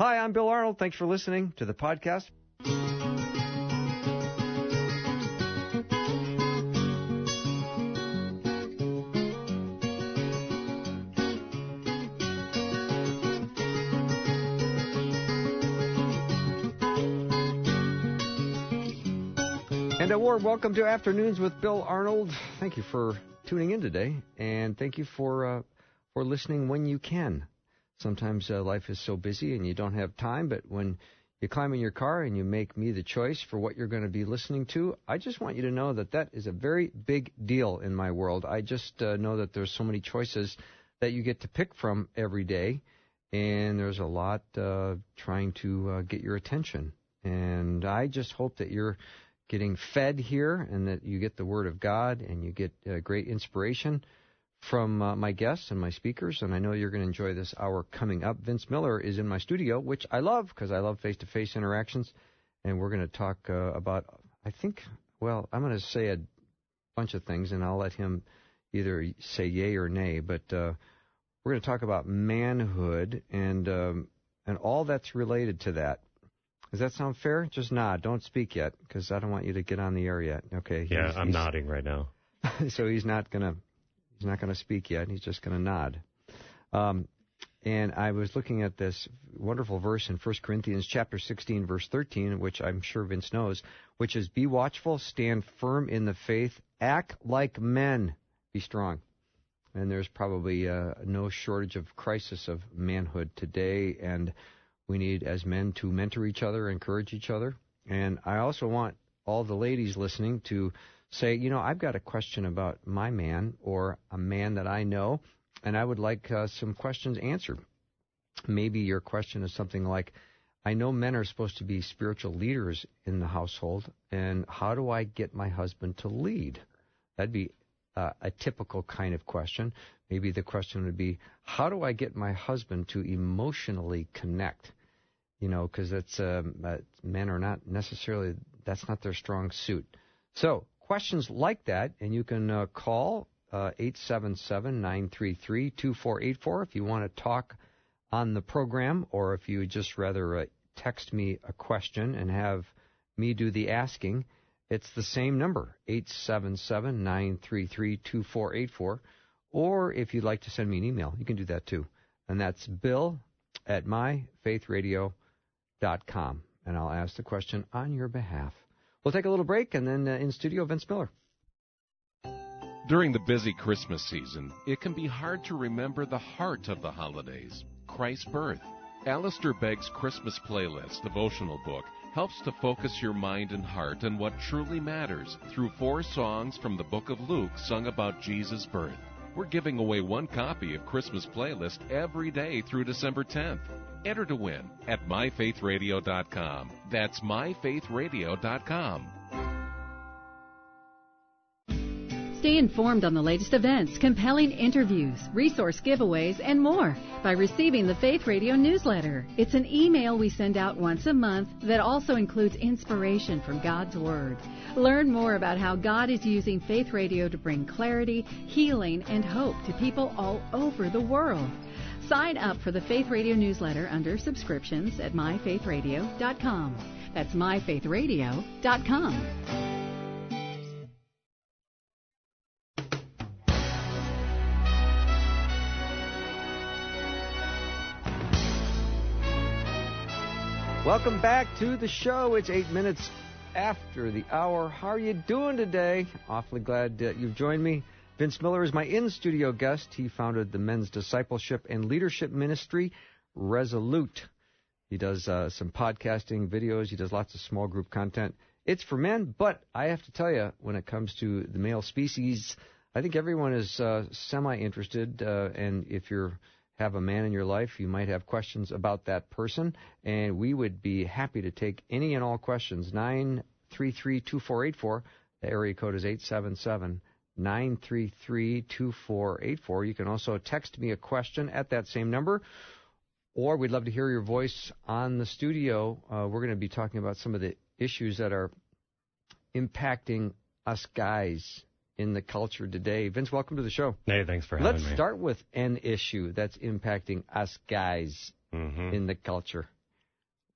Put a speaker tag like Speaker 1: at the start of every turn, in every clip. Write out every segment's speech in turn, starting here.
Speaker 1: Hi, I'm Bill Arnold. Thanks for listening to the podcast. And a warm welcome to Afternoons with Bill Arnold. Thank you for tuning in today, and thank you for uh, for listening when you can. Sometimes uh, life is so busy and you don't have time, but when you climb in your car and you make me the choice for what you're going to be listening to, I just want you to know that that is a very big deal in my world. I just uh, know that there's so many choices that you get to pick from every day, and there's a lot uh, trying to uh, get your attention. And I just hope that you're getting fed here and that you get the Word of God and you get uh, great inspiration from uh, my guests and my speakers, and I know you're going to enjoy this hour coming up. Vince Miller is in my studio, which I love because I love face to face interactions, and we're going to talk uh, about, I think, well, I'm going to say a bunch of things, and I'll let him either say yay or nay, but uh, we're going to talk about manhood and um, and all that's related to that. Does that sound fair? Just nod. Don't speak yet, because I don't want you to get on the air yet. Okay.
Speaker 2: Yeah,
Speaker 1: he's,
Speaker 2: I'm
Speaker 1: he's,
Speaker 2: nodding right now.
Speaker 1: so he's not going to He's not going to speak yet. He's just going to nod. Um, and I was looking at this wonderful verse in 1 Corinthians chapter 16 verse 13, which I'm sure Vince knows, which is be watchful, stand firm in the faith, act like men, be strong. And there's probably uh, no shortage of crisis of manhood today, and we need as men to mentor each other, encourage each other. And I also want all the ladies listening to say, you know, I've got a question about my man or a man that I know, and I would like uh, some questions answered. Maybe your question is something like, I know men are supposed to be spiritual leaders in the household, and how do I get my husband to lead? That'd be uh, a typical kind of question. Maybe the question would be, how do I get my husband to emotionally connect? You know, because it's um, uh, men are not necessarily that's not their strong suit. So questions like that, and you can uh, call uh, 877 933 2484 if you want to talk on the program, or if you just rather uh, text me a question and have me do the asking. It's the same number, 877 933 2484. Or if you'd like to send me an email, you can do that too. And that's bill at myfaithradio.com. And I'll ask the question on your behalf. We'll take a little break, and then uh, in studio, Vince Miller.
Speaker 3: During the busy Christmas season, it can be hard to remember the heart of the holidays Christ's birth. Alistair Begg's Christmas Playlist devotional book helps to focus your mind and heart on what truly matters through four songs from the book of Luke sung about Jesus' birth. We're giving away one copy of Christmas Playlist every day through December 10th. Enter to win at myfaithradio.com. That's myfaithradio.com.
Speaker 4: Stay informed on the latest events, compelling interviews, resource giveaways, and more by receiving the Faith Radio newsletter. It's an email we send out once a month that also includes inspiration from God's Word. Learn more about how God is using Faith Radio to bring clarity, healing, and hope to people all over the world. Sign up for the Faith Radio newsletter under subscriptions at myfaithradio.com. That's myfaithradio.com.
Speaker 1: Welcome back to the show. It's eight minutes after the hour. How are you doing today? Awfully glad that you've joined me. Vince Miller is my in studio guest. He founded the men's discipleship and leadership ministry, Resolute. He does uh, some podcasting videos, he does lots of small group content. It's for men, but I have to tell you, when it comes to the male species, I think everyone is uh, semi interested. Uh, and if you're have a man in your life, you might have questions about that person, and we would be happy to take any and all questions. 933 2484. The area code is 877 933 2484. You can also text me a question at that same number, or we'd love to hear your voice on the studio. Uh, we're going to be talking about some of the issues that are impacting us guys in the culture today. Vince, welcome to the show.
Speaker 2: Hey, thanks for having
Speaker 1: Let's
Speaker 2: me.
Speaker 1: Let's start with an issue that's impacting us guys
Speaker 2: mm-hmm.
Speaker 1: in the culture.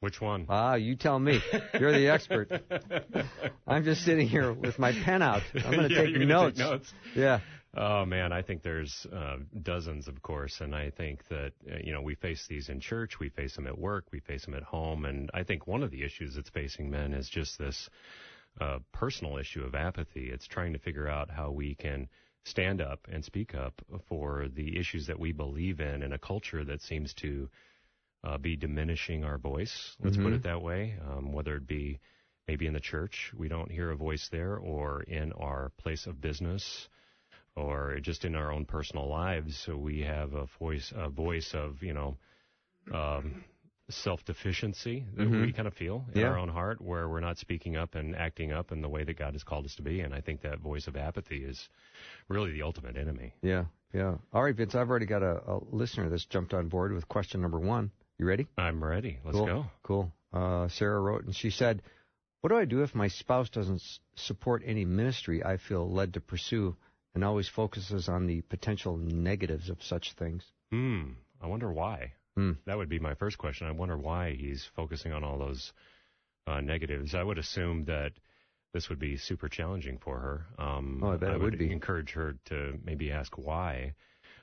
Speaker 2: Which one?
Speaker 1: Ah, you tell me. You're the expert. I'm just sitting here with my pen out. I'm going to
Speaker 2: Yeah,
Speaker 1: take notes.
Speaker 2: take notes.
Speaker 1: Yeah.
Speaker 2: Oh man, I think there's uh, dozens, of course, and I think that uh, you know we face these in church, we face them at work, we face them at home, and I think one of the issues that's facing men is just this uh, personal issue of apathy. It's trying to figure out how we can stand up and speak up for the issues that we believe in in a culture that seems to uh, be diminishing our voice. Let's put
Speaker 1: Mhm.
Speaker 2: it that way. Um, whether it be maybe in the church, we don't hear a voice there, or in our place of business, or just in our own personal lives. So we have a voice, a voice of you know. Um, self-deficiency that
Speaker 1: Mhm.
Speaker 2: we kind of feel in
Speaker 1: Yeah.
Speaker 2: our own heart where we're not speaking up and acting up in the way that God has called us to be and I think that voice of apathy is really the ultimate enemy.
Speaker 1: Yeah. Yeah. All right, Vince, I've already got a, a listener that's jumped on board with question number one. You ready?
Speaker 2: I'm ready. Let's
Speaker 1: cool.
Speaker 2: go.
Speaker 1: Cool. Uh, Sarah wrote, and she said, What do I do if my spouse doesn't s- support any ministry I feel led to pursue and always focuses on the potential negatives of such things?
Speaker 2: Hmm. I wonder why.
Speaker 1: Hmm.
Speaker 2: That would be my first question. I wonder why he's focusing on all those uh, negatives. I would assume that this would be super challenging for her. Um,
Speaker 1: Oh, I bet it
Speaker 2: would
Speaker 1: would be.
Speaker 2: encourage her to maybe ask why.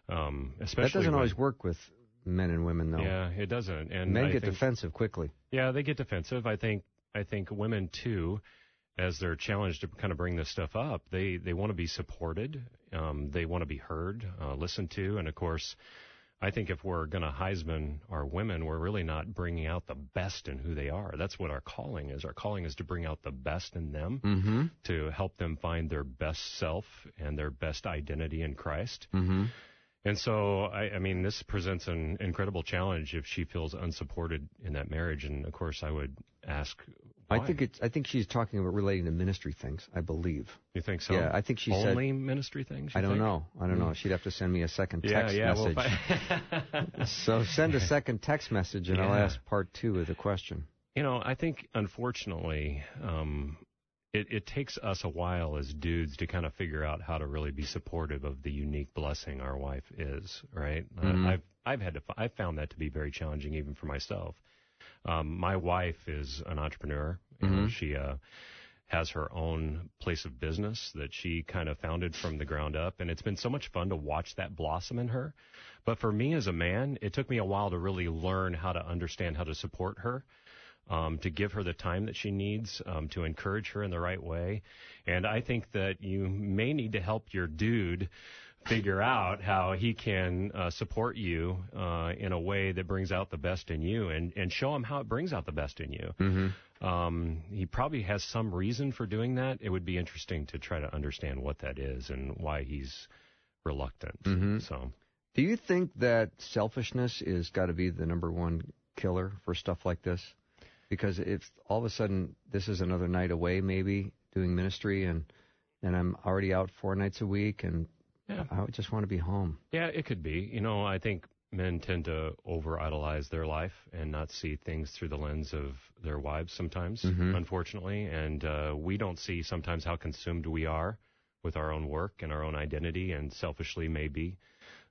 Speaker 2: Um,
Speaker 1: That doesn't
Speaker 2: when-
Speaker 1: always work with men and women, though.
Speaker 2: Yeah, it doesn't. And
Speaker 1: Men
Speaker 2: I
Speaker 1: get
Speaker 2: think-
Speaker 1: defensive quickly.
Speaker 2: Yeah, they get defensive. I think I think women too, as they're challenged to kind of bring this stuff up, they they want to be supported. Um, they want to be heard, uh, listened to, and of course, I think if we're going to Heisman our women, we're really not bringing out the best in who they are. That's what our calling is. Our calling is to bring out the best in them,
Speaker 1: Mm-hmm.
Speaker 2: to help them find their best self and their best identity in Christ.
Speaker 1: Mm-hmm.
Speaker 2: And so, I, I mean, this presents an incredible challenge if she feels unsupported in that marriage. And of course, I would ask.
Speaker 1: I think it's. I think she's talking about relating to ministry things. I believe.
Speaker 2: you think so.
Speaker 1: Yeah, I think she said-
Speaker 2: only ministry things.
Speaker 1: I don't
Speaker 2: think?
Speaker 1: know. I don't
Speaker 2: Hmm.
Speaker 1: know. She'd have to send me a second text
Speaker 2: yeah.
Speaker 1: message.
Speaker 2: Well, I-
Speaker 1: so send a second text message, and I'll ask part two of the question.
Speaker 2: you know, I think unfortunately, um, it, it takes us a while as dudes to kind of figure out how to really be supportive of the unique blessing our wife is. Right? Uh, I've I've had to I've found that to be very challenging even for myself. Um, my wife is an entrepreneur. Know,
Speaker 1: Mhm.
Speaker 2: she uh, has her own place of business that she kind of founded from the ground up, and it's been so much fun to watch that blossom in her. But for me as a man, it took me a while to really learn how to understand how to support her. Um, to give her the time that she needs, um, to encourage her in the right way. And I think that you may need to help your dude figure out how he can uh, support you uh, in a way that brings out the best in you and, and show him how it brings out the best in you.
Speaker 1: Mm-hmm.
Speaker 2: Um, he probably has some reason for doing that. It would be interesting to try to understand what that is and why he's reluctant.
Speaker 1: Mhm.
Speaker 2: So,
Speaker 1: Do you think that selfishness is got to be the number one killer for stuff like this? Because if all of a sudden this is another night away, maybe doing ministry, and and I'm already out four nights a week, and
Speaker 2: Yeah.
Speaker 1: I would just want to be home.
Speaker 2: yeah, it could be. You know, I think men tend to over idolize their life and not see things through the lens of their wives sometimes,
Speaker 1: Mhm.
Speaker 2: unfortunately. And uh, we don't see sometimes how consumed we are with our own work and our own identity, and selfishly, maybe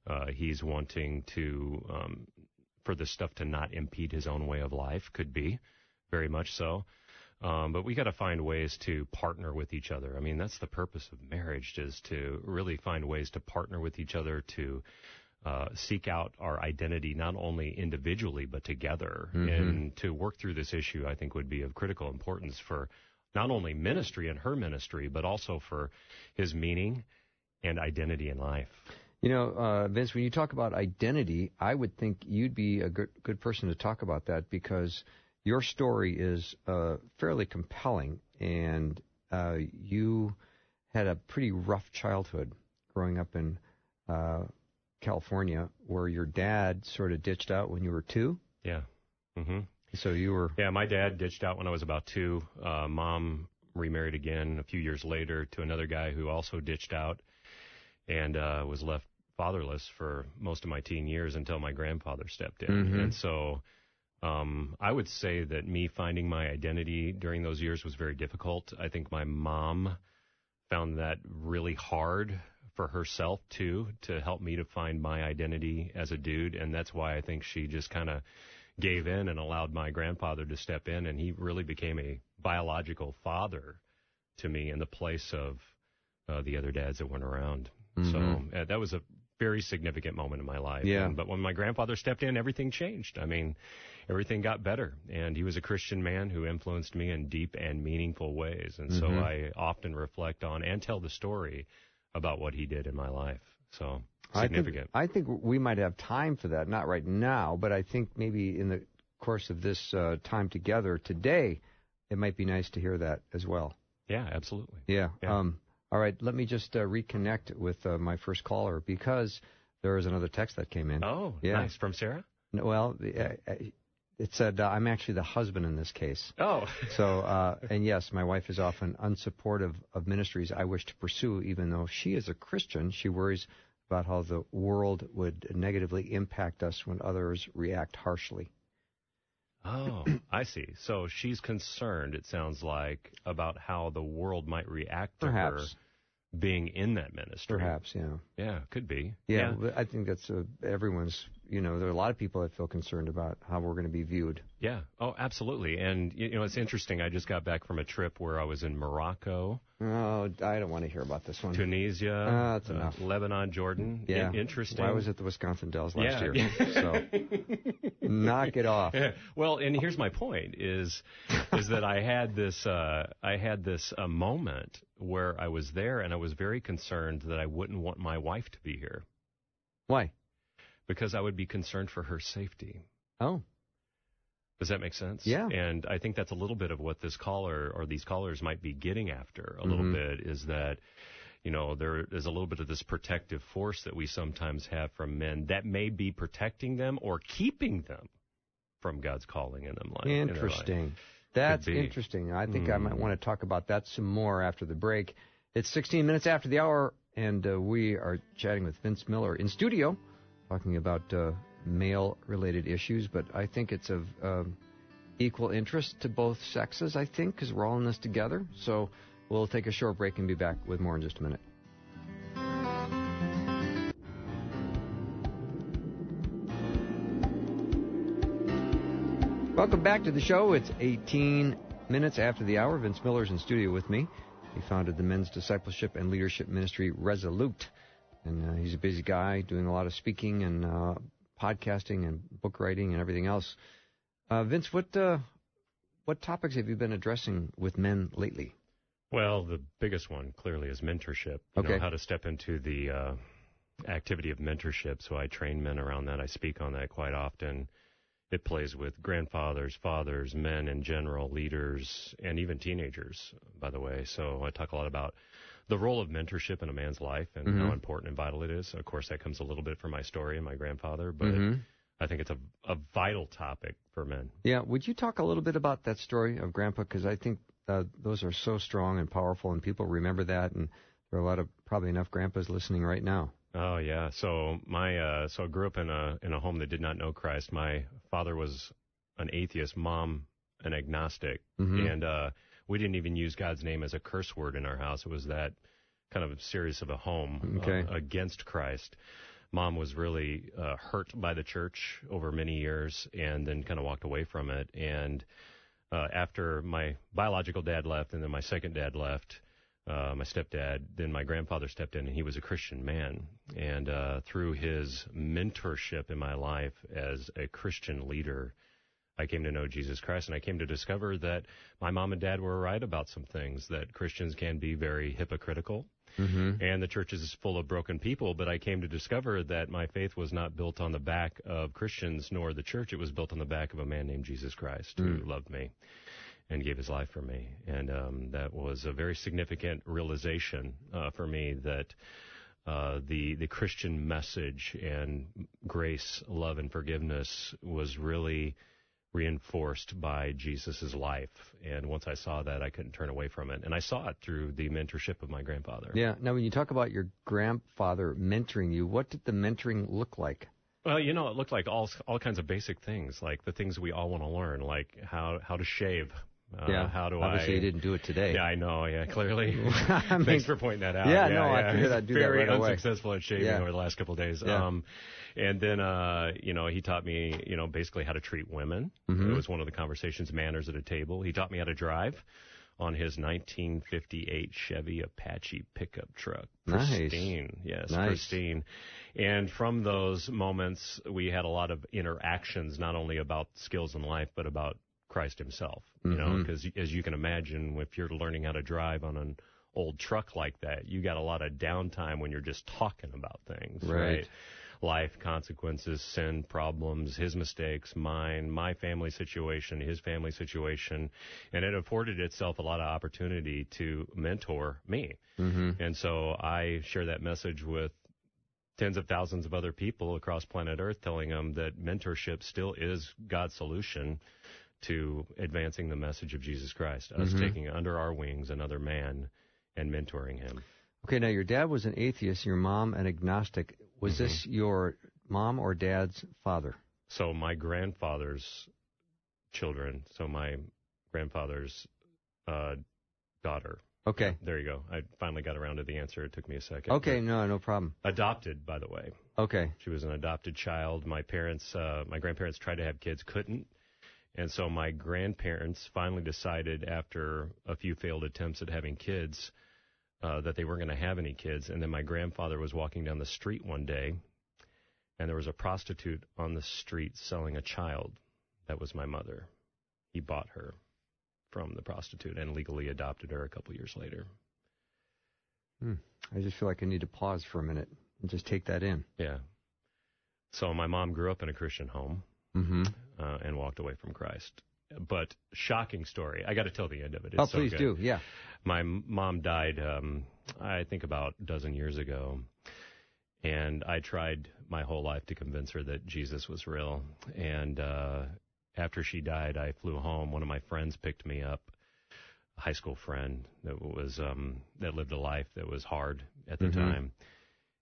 Speaker 2: uh, he's wanting to um, for this stuff to not impede his own way of life. Could be, very much so. Um, but we got to find ways to partner with each other. I mean, that's the purpose of marriage is to really find ways to partner with each other to uh, seek out our identity not only individually but together.
Speaker 1: Mhm.
Speaker 2: And to work through this issue, I think would be of critical importance for not only ministry and her ministry, but also for his meaning and identity in life.
Speaker 1: You know, uh, Vince, when you talk about identity, I would think you'd be a good good person to talk about that because your story is uh, fairly compelling, and uh, you had a pretty rough childhood growing up in uh, California, where your dad sort of ditched out when you were two.
Speaker 2: Yeah. Mm-hmm.
Speaker 1: So you were
Speaker 2: Yeah, my dad ditched out when I was about two. Uh, mom remarried again a few years later to another guy who also ditched out and uh, was left fatherless for most of my teen years until my grandfather stepped in.
Speaker 1: Mhm.
Speaker 2: And so um, I would say that me finding my identity during those years was very difficult. I think my mom found that really hard for herself too to help me to find my identity as a dude and that's why I think she just kind of gave in and allowed my grandfather to step in, and he really became a biological father to me in the place of uh, the other dads that went around.
Speaker 1: Mhm.
Speaker 2: So uh, that was a very significant moment in my life.
Speaker 1: Yeah.
Speaker 2: And- but when my grandfather stepped in, everything changed. I mean, everything got better. And he was a Christian man who influenced me in deep and meaningful ways. And so
Speaker 1: Mhm.
Speaker 2: I often reflect on and tell the story about what he did in my life. So
Speaker 1: I think,
Speaker 2: significant.
Speaker 1: I think we might have time for that. Not right now, but I think maybe in the course of this uh, time together today, it might be nice to hear that as well.
Speaker 2: yeah, absolutely.
Speaker 1: Yeah.
Speaker 2: Yeah.
Speaker 1: Um, all right. Let me just uh, reconnect with uh, my first caller because there is another text that came in.
Speaker 2: Oh,
Speaker 1: Yeah.
Speaker 2: nice. From Sarah?
Speaker 1: No, Well, uh, uh, it said uh, I'm actually the husband in this case.
Speaker 2: Oh.
Speaker 1: So, uh, and yes, my wife is often unsupportive of ministries I wish to pursue, even though she is a Christian. She worries about how the world would negatively impact us when others react harshly.
Speaker 2: Oh, I see. So she's concerned, it sounds like, about how the world might react to
Speaker 1: Perhaps.
Speaker 2: her being in that ministry.
Speaker 1: Perhaps, yeah.
Speaker 2: Yeah, could be.
Speaker 1: Yeah, but I think that's uh, everyone's, you know, there are a lot of people that feel concerned about how we're going to be viewed.
Speaker 2: Yeah. Oh, absolutely. And you know, it's interesting. I just got back from a trip where I was in Morocco,
Speaker 1: Oh, I don't want to hear about this one.
Speaker 2: Tunisia,
Speaker 1: Ah, that's
Speaker 2: uh,
Speaker 1: enough.
Speaker 2: Lebanon, Jordan.
Speaker 1: Yeah.
Speaker 2: In- interesting.
Speaker 1: Well, I was at the Wisconsin Dells last
Speaker 2: Yeah.
Speaker 1: year. So knock it off.
Speaker 2: Yeah. Well, and here's my point: is is that I had this uh, I had this uh, moment where I was there, and I was very concerned that I wouldn't want my wife to be here
Speaker 1: Why?
Speaker 2: Because I would be concerned for her safety.
Speaker 1: Oh,
Speaker 2: Does that make sense?
Speaker 1: Yeah.
Speaker 2: And I think that's a little bit of what this caller or these callers might be getting after a little
Speaker 1: Mhm.
Speaker 2: bit is that, you know, there is a little bit of this protective force that we sometimes have from men that may be protecting them or keeping them from God's calling in them. in life.
Speaker 1: interesting. That's interesting. I think I might
Speaker 2: Hmm.
Speaker 1: want to talk about that some more after the break. It's 16 minutes after the hour, and uh, we are chatting with Vince Miller in studio, talking about uh, male-related issues. But I think it's of um, equal interest to both sexes. I think because we're all in this together. So we'll take a short break and be back with more in just a minute. Welcome back to the show. It's 18 minutes after the hour. Vince Miller's in studio with me. He founded the men's discipleship and leadership ministry Resolute. And uh, he's a busy guy doing a lot of speaking and uh, podcasting and book writing and everything else. Uh, Vince, what uh, what topics have you been addressing with men lately?
Speaker 2: Well, the biggest one clearly is mentorship. You
Speaker 1: Okay.
Speaker 2: know, how to step into the uh, activity of mentorship. So I train men around that. I speak on that quite often. It plays with grandfathers, fathers, men in general, leaders, and even teenagers, by the way. So I talk a lot about the role of mentorship in a man's life and
Speaker 1: Mhm.
Speaker 2: how important and vital it is. Of course, that comes a little bit from my story and my grandfather, but
Speaker 1: Mhm.
Speaker 2: I think it's a, a vital topic for men.
Speaker 1: Yeah, would you talk a little bit about that story of Grandpa? Because I think uh, those are so strong and powerful, and people remember that. And there are a lot of probably enough grandpas listening right now.
Speaker 2: Oh yeah. So my uh so I grew up in a in a home that did not know Christ. My father was an atheist, mom an agnostic,
Speaker 1: Mhm.
Speaker 2: and uh we didn't even use God's name as a curse word in our house. It was that kind of serious of a home
Speaker 1: Okay.
Speaker 2: uh, against Christ. Mom was really uh, hurt by the church over many years, and then kind of walked away from it. And uh, after my biological dad left, and then my second dad left, uh, my stepdad, then my grandfather stepped in, and he was a Christian man. And uh, through his mentorship in my life as a Christian leader, I came to know Jesus Christ, and I came to discover that my mom and dad were right about some things. That Christians can be very hypocritical,
Speaker 1: Mm-hmm.
Speaker 2: and the church is full of broken people. But I came to discover that my faith was not built on the back of Christians nor the church. It was built on the back of a man named Jesus Christ who
Speaker 1: Mm.
Speaker 2: loved me and gave his life for me. And um, that was a very significant realization uh, for me that uh, the the Christian message and grace, love, and forgiveness was really reinforced by Jesus' life. And once I saw that, I couldn't turn away from it. And I saw it through the mentorship of my grandfather.
Speaker 1: Yeah. Now, when you talk about your grandfather mentoring you, what did the mentoring look like?
Speaker 2: Well, you know, it looked like all all kinds of basic things, like the things we all want to learn, like how how to shave Uh,
Speaker 1: yeah.
Speaker 2: How do
Speaker 1: Obviously,
Speaker 2: I?
Speaker 1: Obviously, you didn't do it today.
Speaker 2: Yeah, I know. Yeah, clearly.
Speaker 1: I mean,
Speaker 2: Thanks for pointing that out.
Speaker 1: Yeah, no, I figured I'd do that
Speaker 2: Very
Speaker 1: right away.
Speaker 2: unsuccessful at shaving
Speaker 1: Yeah.
Speaker 2: over the last couple of days.
Speaker 1: Yeah.
Speaker 2: Um, and then, uh, you know, he taught me, you know, basically how to treat women.
Speaker 1: Mhm.
Speaker 2: It was one of the conversations, manners at a table. He taught me how to drive on his 1958 Chevy Apache pickup truck.
Speaker 1: Nice.
Speaker 2: Pristine. Yes,
Speaker 1: Nice.
Speaker 2: pristine. And from those moments, we had a lot of interactions, not only about skills in life, but about Christ himself. You know,
Speaker 1: Mhm.
Speaker 2: because as you can imagine, if you're learning how to drive on an old truck like that, you got a lot of downtime when you're just talking about things,
Speaker 1: Right.
Speaker 2: right? Life consequences, sin problems, his mistakes, mine, my family situation, his family situation, and it afforded itself a lot of opportunity to mentor me.
Speaker 1: hmm
Speaker 2: And so I share that message with tens of thousands of other people across planet Earth, telling them that mentorship still is God's solution to advancing the message of Jesus Christ. Us
Speaker 1: Mhm.
Speaker 2: taking under our wings another man and mentoring him.
Speaker 1: Okay, now your dad was an atheist, your mom an agnostic. Was
Speaker 2: Mm-hmm.
Speaker 1: this your mom or dad's father?
Speaker 2: So my grandfather's children, so my grandfather's uh, daughter.
Speaker 1: Okay.
Speaker 2: There you go. I finally got around to the answer. It took me a second.
Speaker 1: Okay, no, no problem.
Speaker 2: Adopted, by the way.
Speaker 1: Okay.
Speaker 2: She was an adopted child. My parents, uh, my grandparents tried to have kids, couldn't. And so my grandparents finally decided after a few failed attempts at having kids uh, that they weren't going to have any kids. And then my grandfather was walking down the street one day, and there was a prostitute on the street selling a child. That was my mother. He bought her from the prostitute and legally adopted her a couple years later.
Speaker 1: I just feel like I need to pause for a minute and just take that in.
Speaker 2: Yeah. So my mom grew up in a Christian home.
Speaker 1: Mm-hmm.
Speaker 2: uh, and walked away from Christ. But shocking story. I got to tell the end of it. It's
Speaker 1: Oh,
Speaker 2: so
Speaker 1: please
Speaker 2: good.
Speaker 1: do. Yeah.
Speaker 2: My mom died, um, I think about a dozen years ago, and I tried my whole life to convince her that Jesus was real. And uh, after she died, I flew home. One of my friends picked me up, a high school friend that was um, that lived a life that was hard at the
Speaker 1: Mhm.
Speaker 2: time.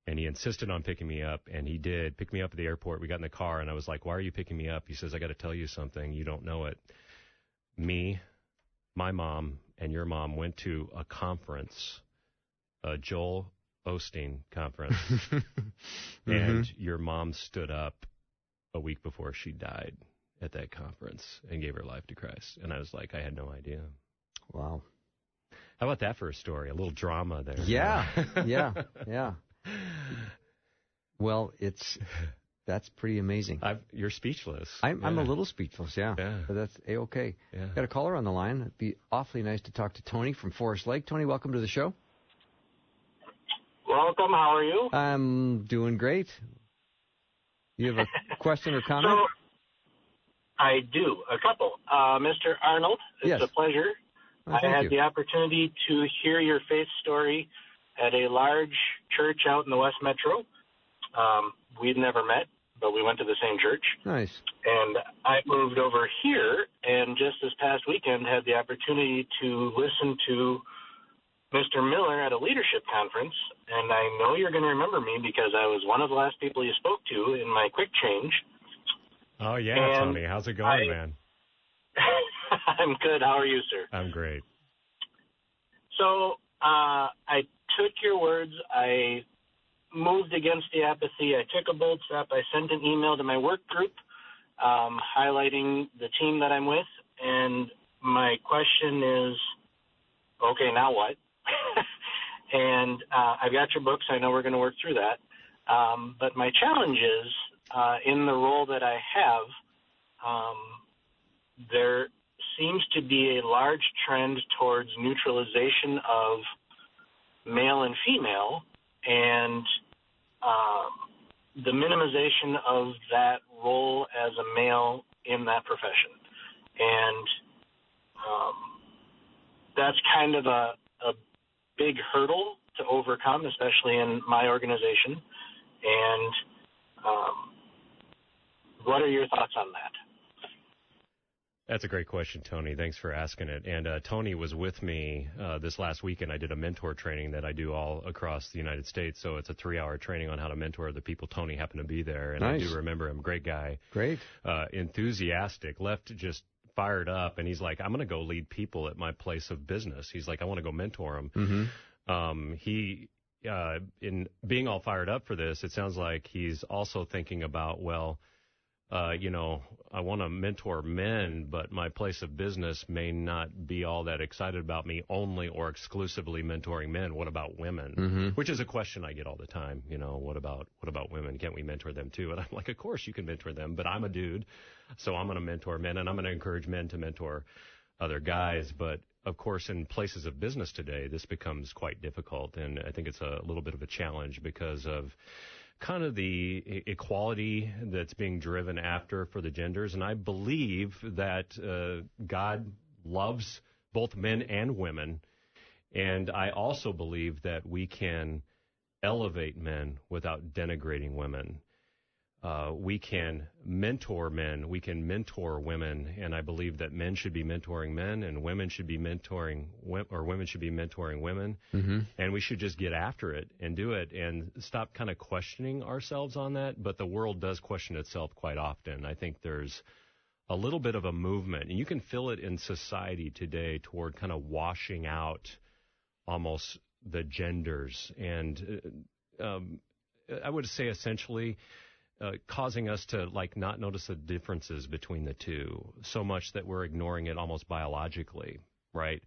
Speaker 2: And he insisted on picking me up, and he did pick me up at the airport. We got in the car, and I was like, "Why are you picking me up?" He says, "I got to tell you something. You don't know it. Me, my mom, and your mom went to a conference, a Joel Osteen conference,
Speaker 1: Mm-hmm.
Speaker 2: and your mom stood up a week before she died at that conference and gave her life to Christ." And I was like, "I had no idea."
Speaker 1: Wow.
Speaker 2: How about that for a story? A little drama there.
Speaker 1: Yeah. yeah. Yeah. Well, it's that's pretty amazing.
Speaker 2: I've, you're speechless.
Speaker 1: I'm, I'm a little speechless, yeah.
Speaker 2: Yeah.
Speaker 1: But that's a okay.
Speaker 2: Yeah.
Speaker 1: Got a caller on the line. It'd be awfully nice to talk to Tony from Forest Lake. Tony, welcome to the show.
Speaker 5: Welcome. How are you?
Speaker 1: I'm doing great. You have a question or
Speaker 5: So,
Speaker 1: comment?
Speaker 5: I do a couple. Uh, Mr. Arnold, it's
Speaker 1: Yes.
Speaker 5: a pleasure.
Speaker 1: Oh,
Speaker 5: I had
Speaker 1: you.
Speaker 5: the opportunity to hear your faith story at a large church out in the West Metro. Um, we'd never met, but we went to the same church.
Speaker 1: Nice.
Speaker 5: And I moved over here, and just this past weekend had the opportunity to listen to Mr. Miller at a leadership conference. And I know you're going to remember me because I was one of the last people you spoke to in my quick change.
Speaker 2: Oh yeah,
Speaker 5: And
Speaker 2: Tony. How's it going,
Speaker 5: I-
Speaker 2: man?
Speaker 5: I'm good. How are you, sir?
Speaker 2: I'm great.
Speaker 5: So uh, I took your words. I moved against the apathy. I took a bold step. I sent an email to my work group um, highlighting the team that I'm with. And my question is okay, now what? and uh, I've got your books. I know we're going to work through that. Um, but my challenge is uh, in the role that I have, um, there seems to be a large trend towards neutralization of male and female and um, the minimization of that role as a male in that profession. And um, that's kind of a, a big hurdle to overcome, especially in my organization. And um, what are your thoughts on that?
Speaker 2: That's a great question, Tony. Thanks for asking it. And uh, Tony was with me uh, this last weekend. I did a mentor training that I do all across the United States. So it's a three-hour training on how to mentor other people. Tony happened to be there, and I do remember him. Great guy,
Speaker 1: Great.
Speaker 2: uh, enthusiastic. Left just fired up, and he's like, I'm going to go lead people at my place of business. He's like, I want to go mentor them.
Speaker 1: Mm-hmm.
Speaker 2: Um, he, uh, in being all fired up for this, it sounds like he's also thinking about, well, uh, you know, I want to mentor men, but my place of business may not be all that excited about me only or exclusively mentoring men. What about women?
Speaker 1: Mm-hmm.
Speaker 2: Which is a question I get all the time. You know, what about what about women? Can't we mentor them too? And I'm like, of course you can mentor them, but I'm a dude, so I'm going to mentor men, and I'm going to encourage men to mentor other guys. But of course, in places of business today, this becomes quite difficult, and I think it's a little bit of a challenge because of kind of the equality that's being driven after for the genders. And I believe that uh, God loves both men and women. And I also believe that we can elevate men without denigrating women uh, we can mentor men, we can mentor women, and I believe that men should be mentoring men, and women should be mentoring, or women should be mentoring women,
Speaker 1: mm-hmm.
Speaker 2: and we should just get after it and do it, and stop kind of questioning ourselves on that. But the world does question itself quite often. I think there's a little bit of a movement, and you can feel it in society today toward kind of washing out almost the genders, and uh, um, I would say essentially uh, causing us to like not notice the differences between the two so much that we're ignoring it almost biologically, right?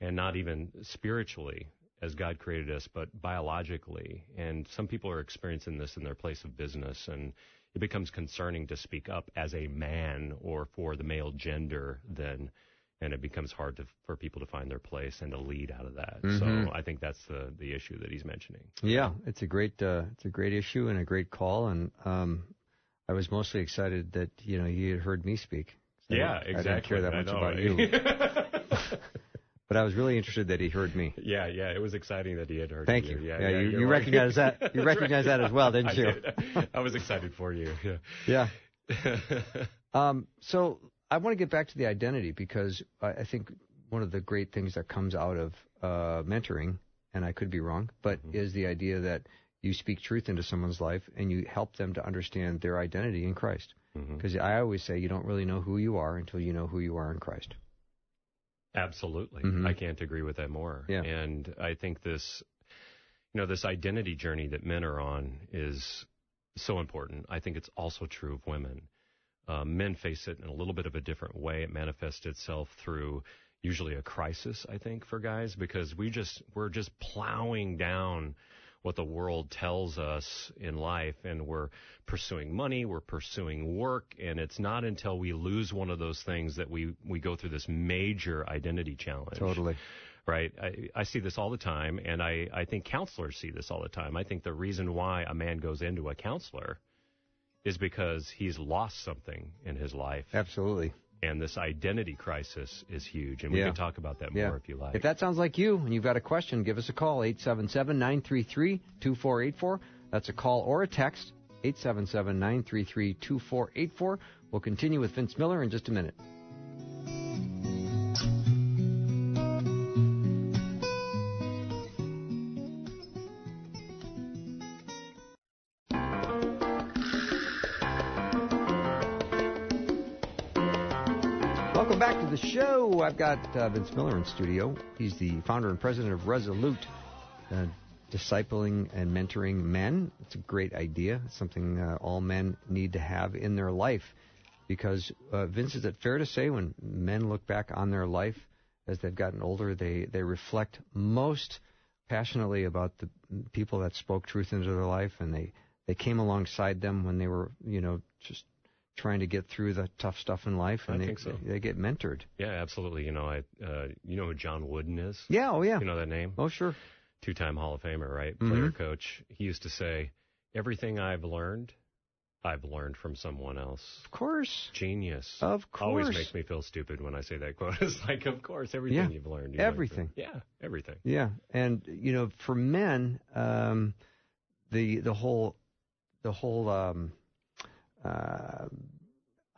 Speaker 2: And not even spiritually as God created us, but biologically. And some people are experiencing this in their place of business and it becomes concerning to speak up as a man or for the male gender then and it becomes hard to, for people to find their place and to lead out of that.
Speaker 1: Mm-hmm.
Speaker 2: So I think that's the the issue that he's mentioning.
Speaker 1: Yeah, it's a great uh, it's a great issue and a great call, and um, I was mostly excited that you know you had heard me speak.
Speaker 2: So yeah,
Speaker 1: I,
Speaker 2: exactly.
Speaker 1: I didn't care that much about you. but I was really interested that he heard me.
Speaker 2: Yeah, yeah, it was exciting that he had heard
Speaker 1: Thank
Speaker 2: you.
Speaker 1: you.
Speaker 2: Yeah,
Speaker 1: yeah,
Speaker 2: yeah
Speaker 1: you, you
Speaker 2: right.
Speaker 1: recognize that. You recognize that as well, didn't
Speaker 2: I
Speaker 1: you?
Speaker 2: Did. I was excited for you. Yeah.
Speaker 1: Yeah. um, so I want to get back to the identity because I, I think one of the great things that comes out of uh, mentoring, and I could be wrong, but mm-hmm. is the idea that you speak truth into someone's life and you help them to understand their identity in Christ. Because mm-hmm. I always say you don't really know who you are until you know who you are in Christ.
Speaker 2: Absolutely.
Speaker 1: Mm-hmm.
Speaker 2: I can't agree with that more.
Speaker 1: Yeah.
Speaker 2: And I think this, you know, this identity journey that men are on is so important. I think it's also true of women. Uh, men face it in a little bit of a different way. It manifests itself through usually a crisis, I think, for guys because we just we're just plowing down what the world tells us in life and we're pursuing money, we're pursuing work, and it's not until we lose one of those things that we we go through this major identity challenge.
Speaker 1: Totally.
Speaker 2: Right. I, I see this all the time, and I, I think counselors see this all the time. I think the reason why a man goes into a counselor is because he's lost something in his life.
Speaker 1: Absolutely
Speaker 2: and this identity crisis is huge. And we
Speaker 1: yeah.
Speaker 2: can talk about that
Speaker 1: yeah.
Speaker 2: more if you like.
Speaker 1: If that sounds like you and you've got a question, give us a call, 877 933 2484. That's a call or a text, 877 933 2484. We'll continue with Vince Miller in just a minute. I've got uh, Vince Miller in studio. He's the founder and president of Resolute, uh, discipling and mentoring men. It's a great idea. It's something uh, all men need to have in their life. Because, uh, Vince, is it fair to say when men look back on their life as they've gotten older, they, they reflect most passionately about the people that spoke truth into their life and they, they came alongside them when they were, you know, just trying to get through the tough stuff in life, and
Speaker 2: I
Speaker 1: they,
Speaker 2: so.
Speaker 1: they get mentored.
Speaker 2: Yeah, absolutely. You know, I uh, you know who John Wooden is?
Speaker 1: Yeah, oh yeah.
Speaker 2: You know that name?
Speaker 1: Oh sure.
Speaker 2: Two-time Hall of Famer, right?
Speaker 1: Mm-hmm.
Speaker 2: Player coach. He used to say, "Everything I've learned, I've learned from someone else."
Speaker 1: Of course.
Speaker 2: Genius.
Speaker 1: Of course.
Speaker 2: Always makes me feel stupid when I say that quote. It's like, of course, everything
Speaker 1: yeah.
Speaker 2: you've learned. You
Speaker 1: everything.
Speaker 2: Learned yeah, everything.
Speaker 1: Yeah, and you know, for men, um, the the whole the whole um, uh,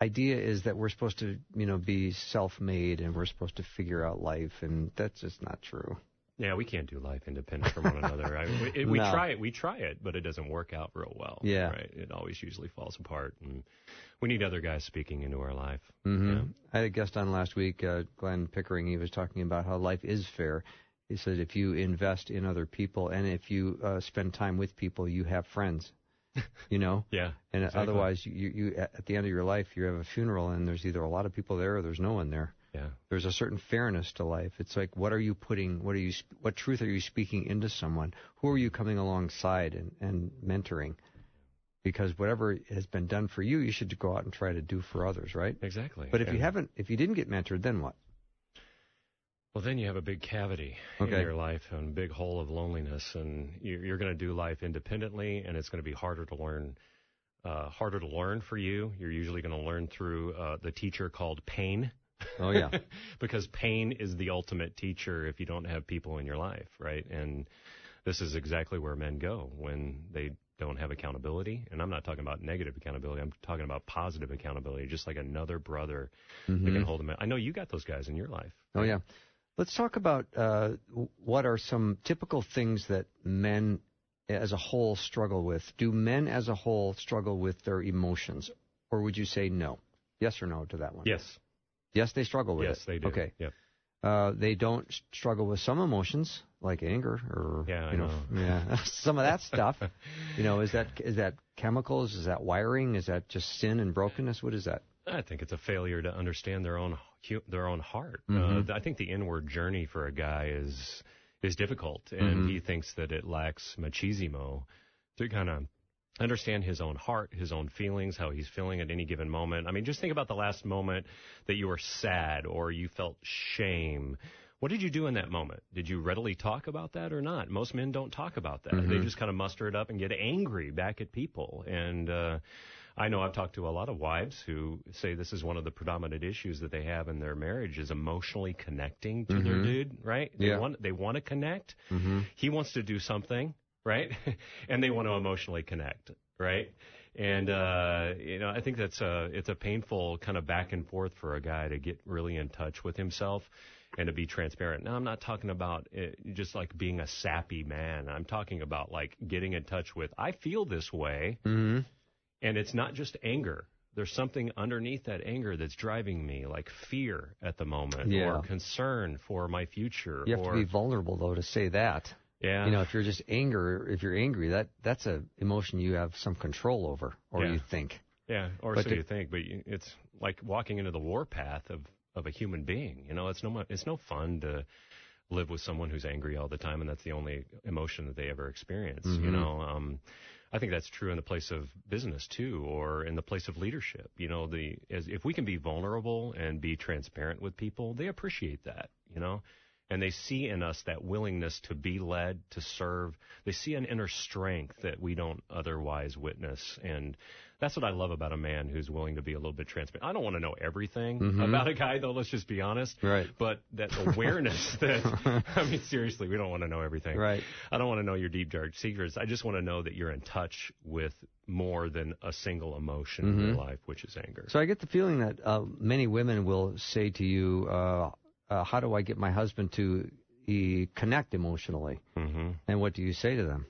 Speaker 1: idea is that we're supposed to, you know, be self-made and we're supposed to figure out life, and that's just not true.
Speaker 2: Yeah, we can't do life independent from one another. I, we, it, we
Speaker 1: No.
Speaker 2: try it, we try it, but it doesn't work out real well.
Speaker 1: Yeah.
Speaker 2: right. It always usually falls apart, and we need other guys speaking into our life.
Speaker 1: hmm
Speaker 2: Yeah.
Speaker 1: I had a guest on last week, uh, Glenn Pickering. He was talking about how life is fair. He said if you invest in other people and if you uh, spend time with people, you have friends. You know,
Speaker 2: Yeah,
Speaker 1: and
Speaker 2: exactly.
Speaker 1: otherwise, you, you at the end of your life, you have a funeral and there's either a lot of people there or there's no one there.
Speaker 2: Yeah,
Speaker 1: There's a certain fairness to life. It's like, what are you putting? What are you? What truth are you speaking into someone? Who are you coming alongside and, and mentoring? Because whatever has been done for you, you should go out and try to do for others, right?
Speaker 2: exactly.
Speaker 1: But if you haven't, if you didn't get mentored, then what?
Speaker 2: Well, then you have a big cavity
Speaker 1: Okay.
Speaker 2: in your life and a big hole of loneliness, and you're, you're going to do life independently, and it's going to be harder to learn. Uh, harder to learn for you. You're usually going to learn through uh, the teacher called pain.
Speaker 1: Oh yeah,
Speaker 2: because pain is the ultimate teacher if you don't have people in your life, right? And this is exactly where men go when they don't have accountability. And I'm not talking about negative accountability. I'm talking about positive accountability, just like another brother that can hold them. I know you got those guys in your life.
Speaker 1: oh yeah. Let's talk about uh, what are some typical things that men as a whole struggle with. Do men as a whole struggle with their emotions, or would you say no? Yes or no to that one?
Speaker 2: Yes.
Speaker 1: Yes, they struggle with
Speaker 2: yes,
Speaker 1: it.
Speaker 2: they do.
Speaker 1: Okay.
Speaker 2: Yep.
Speaker 1: Uh, they don't struggle with some emotions like anger or
Speaker 2: Yeah,
Speaker 1: you know,
Speaker 2: know.
Speaker 1: yeah some of that stuff. You know, is that is that chemicals? Is that wiring? Is that just sin and brokenness? What is that?
Speaker 2: I think it's a failure to understand their own their own heart.
Speaker 1: Mhm.
Speaker 2: Uh, I think the inward journey for a guy is is difficult, and
Speaker 1: Mhm.
Speaker 2: he thinks that it lacks machismo to kind of understand his own heart, his own feelings, how he's feeling at any given moment. I mean, just think about the last moment that you were sad or you felt shame. What did you do in that moment? Did you readily talk about that or not? Most men don't talk about that. They
Speaker 1: Mhm.
Speaker 2: just kind of muster it up and get angry back at people. And uh, I know I've talked to a lot of wives who say this is one of the predominant issues that they have in their marriage is emotionally connecting to their
Speaker 1: Mhm.
Speaker 2: dude, right? They
Speaker 1: Yeah.
Speaker 2: want they want to connect.
Speaker 1: Mm-hmm.
Speaker 2: He wants to do something, right? and they want to emotionally connect, right? And uh, you know, I think that's a it's a painful kind of back and forth for a guy to get really in touch with himself and to be transparent. Now, I'm not talking about uh, just like being a sappy man. I'm talking about like getting in touch with I feel this way,
Speaker 1: Mm-hmm.
Speaker 2: And it's not just anger. There's something underneath that anger that's driving me, like fear at the moment,
Speaker 1: Yeah.
Speaker 2: or concern for my future.
Speaker 1: You have
Speaker 2: or,
Speaker 1: to be vulnerable though to say that.
Speaker 2: yeah,
Speaker 1: You know, if you're just anger, if you're angry, that that's a emotion you have some control over, or
Speaker 2: Yeah.
Speaker 1: you think.
Speaker 2: Yeah, or
Speaker 1: But
Speaker 2: so
Speaker 1: to-
Speaker 2: you think, but it's like walking into the warpath of of a human being. You know, it's no it's no fun to live with someone who's angry all the time, and that's the only emotion that they ever experience. You
Speaker 1: Mhm.
Speaker 2: know, um, I think that's true in the place of business too, or in the place of leadership. You know, the as if we can be vulnerable and be transparent with people, they appreciate that. You know. And they see in us that willingness to be led, to serve. They see an inner strength that we don't otherwise witness. And that's what I love about a man who's willing to be a little bit transparent. I don't want to know everything
Speaker 1: Mhm.
Speaker 2: about a guy, though. Let's just be honest.
Speaker 1: Right.
Speaker 2: But that awareness that, I mean, seriously, we don't want to know everything.
Speaker 1: Right.
Speaker 2: I don't want to know your deep, dark secrets. I just want to know that you're in touch with more than a single emotion in your
Speaker 1: Mhm.
Speaker 2: life, which is anger.
Speaker 1: So I get the feeling that uh, many women will say to you, uh, uh, "How do I get my husband to uh, connect emotionally?"
Speaker 2: hmm
Speaker 1: And what do you say to them?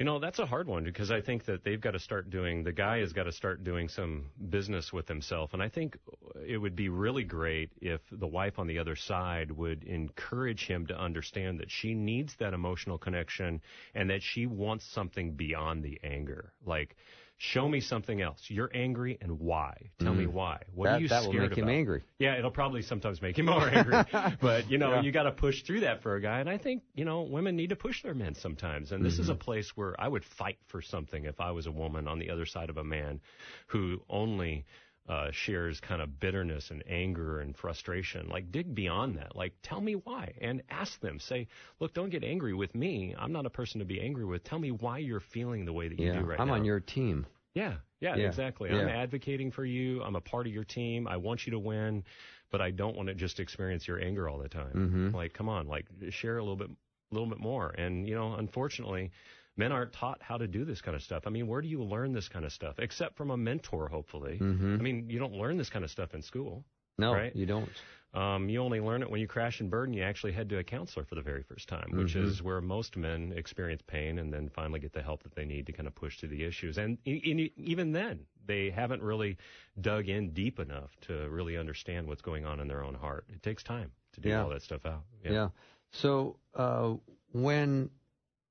Speaker 2: You know, that's a hard one because I think that they've got to start doing, the guy has got to start doing some business with himself. And I think it would be really great if the wife on the other side would encourage him to understand that she needs that emotional connection and that she wants something beyond the anger. Like, show me something else. You're angry and why? Tell me
Speaker 1: Mm.
Speaker 2: why. What
Speaker 1: that
Speaker 2: are you
Speaker 1: that
Speaker 2: scared
Speaker 1: will make him
Speaker 2: about?
Speaker 1: angry.
Speaker 2: Yeah, it'll probably sometimes make him more angry. but, you know,
Speaker 1: Yeah.
Speaker 2: you got to push through that for a guy. And I think, you know, women need to push their men sometimes. And this is a
Speaker 1: Mm-hmm.
Speaker 2: place where I would fight for something if I was a woman on the other side of a man who only uh, shares kind of bitterness and anger and frustration. Like, dig beyond that. Like, tell me why and ask them. Say, look, don't get angry with me. I'm not a person to be angry with. Tell me why you're feeling the way that you
Speaker 1: Yeah,
Speaker 2: do right now.
Speaker 1: I'm on your team.
Speaker 2: Yeah, yeah,
Speaker 1: Yeah,
Speaker 2: exactly.
Speaker 1: yeah.
Speaker 2: I'm advocating for you. I'm a part of your team. I want you to win, but I don't want to just experience your anger all the time.
Speaker 1: Mhm.
Speaker 2: Like, come on, like share a little bit, a little bit more. And you know, unfortunately, men aren't taught how to do this kind of stuff. I mean, where do you learn this kind of stuff? Except from a mentor, hopefully.
Speaker 1: hmm
Speaker 2: I mean, you don't learn this kind of stuff in school.
Speaker 1: No,
Speaker 2: right?
Speaker 1: you don't.
Speaker 2: Um, you only learn it when you crash and burn. You actually head to a counselor for the very first time, which
Speaker 1: Mhm.
Speaker 2: is where most men experience pain and then finally get the help that they need to kind of push through the issues. And e- even then, they haven't really dug in deep enough to really understand what's going on in their own heart. It takes time to do
Speaker 1: Yeah.
Speaker 2: all that stuff out.
Speaker 1: Yeah. So uh, when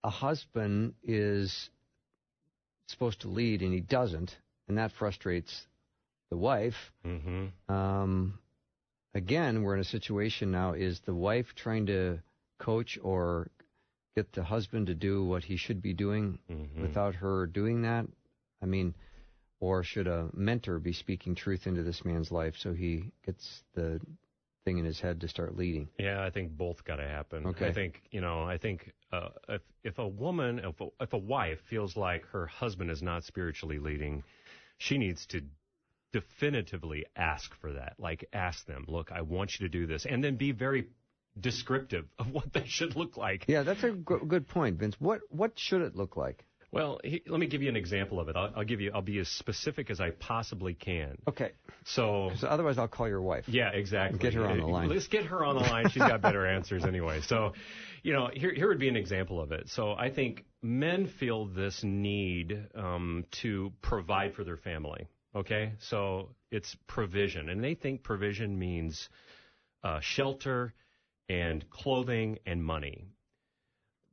Speaker 1: a husband is supposed to lead and he doesn't, and that frustrates the wife.
Speaker 2: hmm
Speaker 1: Um, again, we're in a situation now: is the wife trying to coach or get the husband to do what he should be doing
Speaker 2: hmm
Speaker 1: without her doing that? I mean, or should a mentor be speaking truth into this man's life so he gets the thing in his head to start leading?
Speaker 2: Yeah, I think both got to happen.
Speaker 1: Okay.
Speaker 2: I think you know. I think uh, if if a woman, if a, if a wife feels like her husband is not spiritually leading, she needs to definitively ask for that. Like ask them, look, I want you to do this, and then be very descriptive of what that should look like.
Speaker 1: Yeah, that's a g- good point, Vince. What what should it look like?
Speaker 2: Well, he, let me give you an example of it. I'll, I'll give you. I'll be as specific as I possibly can.
Speaker 1: Okay,
Speaker 2: So.
Speaker 1: otherwise I'll call your wife.
Speaker 2: Yeah, exactly.
Speaker 1: Get her on the line.
Speaker 2: Let's get her on the line. She's got better answers anyway. So, you know, here here would be an example of it. So I think men feel this need um, to provide for their family. Okay, so it's provision, and they think provision means uh, shelter and clothing and money.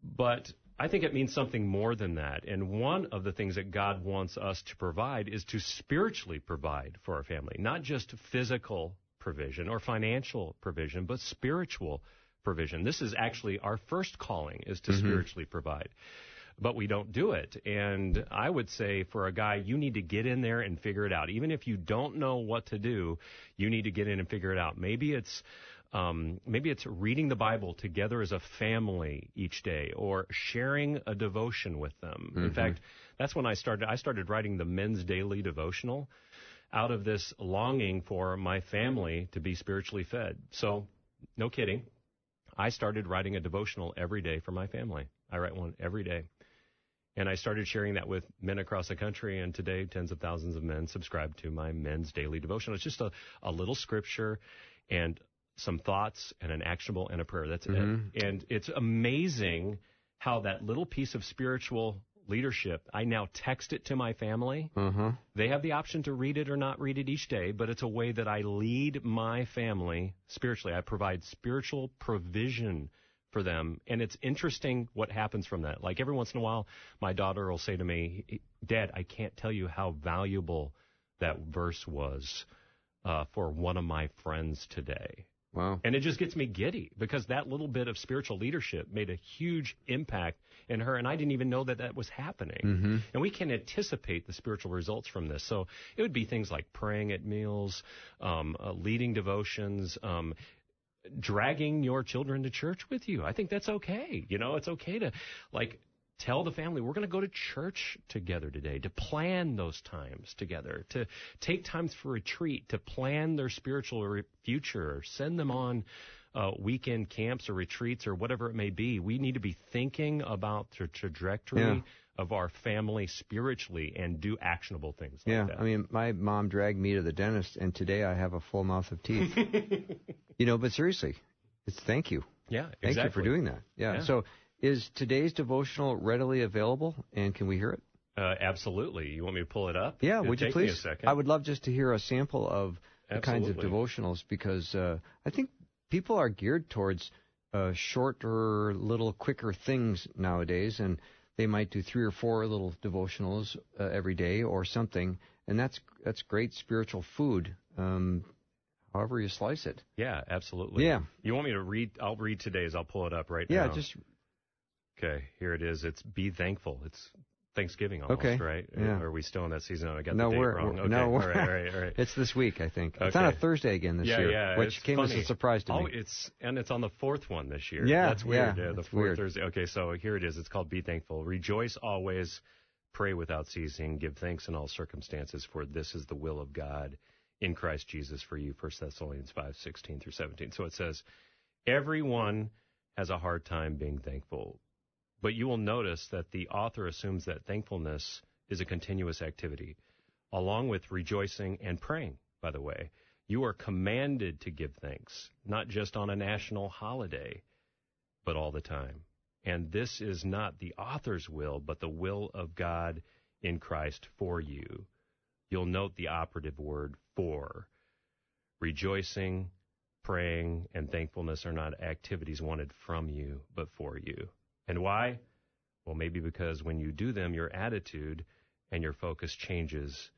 Speaker 2: But I think it means something more than that. And one of the things that God wants us to provide is to spiritually provide for our family, not just physical provision or financial provision, but spiritual provision. This is actually our first calling is to mm-hmm. spiritually provide. But we don't do it. And I would say for a guy, you need to get in there and figure it out. Even if you don't know what to do, you need to get in and figure it out. Maybe it's um, maybe it's reading the Bible together as a family each day, or sharing a devotion with them. In fact, that's when I started. I started writing the Men's Daily Devotional out of this longing for my family to be spiritually fed. So, no kidding, I started writing a devotional every day for my family. I write one every day. And I started sharing that with men across the country, and today tens of thousands of men subscribe to my men's daily devotional. It's just a, a little scripture and some thoughts and an actionable and a prayer. That's
Speaker 1: Mhm.
Speaker 2: it. And it's amazing how that little piece of spiritual leadership, I now text it to my family.
Speaker 1: Uh huh.
Speaker 2: They have the option to read it or not read it each day, but it's a way that I lead my family spiritually. I provide spiritual provision for them. And it's interesting what happens from that. Like every once in a while, my daughter will say to me, Dad, I can't tell you how valuable that verse was uh, for one of my friends today.
Speaker 1: Wow.
Speaker 2: And it just gets me giddy because that little bit of spiritual leadership made a huge impact in her, and I didn't even know that that was happening.
Speaker 1: Mm-hmm.
Speaker 2: And we can anticipate the spiritual results from this. So it would be things like praying at meals, um, uh, leading devotions, um, dragging your children to church with you. I think that's okay. You know, it's okay to like tell the family we're going to go to church together today, to plan those times together, to take times for retreat, to plan their spiritual re- future, or send them on uh, weekend camps or retreats or whatever it may be. We need to be thinking about the trajectory
Speaker 1: Yeah.
Speaker 2: of our family spiritually and do actionable things like
Speaker 1: Yeah. I mean, my mom dragged me to the dentist, and today I have a full mouth of teeth. you know, but seriously, it's thank you,
Speaker 2: yeah,
Speaker 1: thank
Speaker 2: exactly.
Speaker 1: you for doing that. Yeah.
Speaker 2: Yeah.
Speaker 1: So, is today's devotional readily available, and can we hear it?
Speaker 2: Uh, absolutely. You want me to pull it up?
Speaker 1: Yeah,
Speaker 2: It'll
Speaker 1: would you please?
Speaker 2: A second.
Speaker 1: I would love just to hear a sample of the kinds of
Speaker 2: Absolutely.
Speaker 1: devotionals because uh, I think people are geared towards uh, shorter, little quicker things nowadays, and they might do three or four little devotionals uh, every day or something, and that's that's great spiritual food. Um, however you slice it.
Speaker 2: Yeah, absolutely.
Speaker 1: Yeah.
Speaker 2: You want me to read? I'll read today's. I'll pull it up right
Speaker 1: Yeah,
Speaker 2: now.
Speaker 1: Yeah, just
Speaker 2: Okay, here it is. It's be thankful. It's Thanksgiving almost,
Speaker 1: Okay,
Speaker 2: right?
Speaker 1: yeah.
Speaker 2: Are we still in that season? I got
Speaker 1: no,
Speaker 2: the date
Speaker 1: we're,
Speaker 2: wrong.
Speaker 1: we're
Speaker 2: okay.
Speaker 1: no, we're,
Speaker 2: right, all right, all right.
Speaker 1: it's this week, I think. Okay. It's on a Thursday again this
Speaker 2: yeah,
Speaker 1: year,
Speaker 2: yeah.
Speaker 1: which came
Speaker 2: funny.
Speaker 1: as a surprise to me.
Speaker 2: oh,
Speaker 1: me.
Speaker 2: it's and it's on the fourth one this year.
Speaker 1: Yeah,
Speaker 2: that's weird.
Speaker 1: yeah,
Speaker 2: Yeah, the fourth
Speaker 1: weird.
Speaker 2: Thursday. Okay, so here it is. It's called Be Thankful. Rejoice always, pray without ceasing, give thanks in all circumstances, for this is the will of God in Christ Jesus for you. First Thessalonians five sixteen through seventeen. So it says, everyone has a hard time being thankful. But you will notice that the author assumes that thankfulness is a continuous activity, along with rejoicing and praying, by the way. You are commanded to give thanks, not just on a national holiday, but all the time. And this is not the author's will, but the will of God in Christ for you. You'll note the operative word for. Rejoicing, praying, and thankfulness are not activities wanted from you, but for you. And why? Well, maybe because when you do them, your attitude and your focus changes,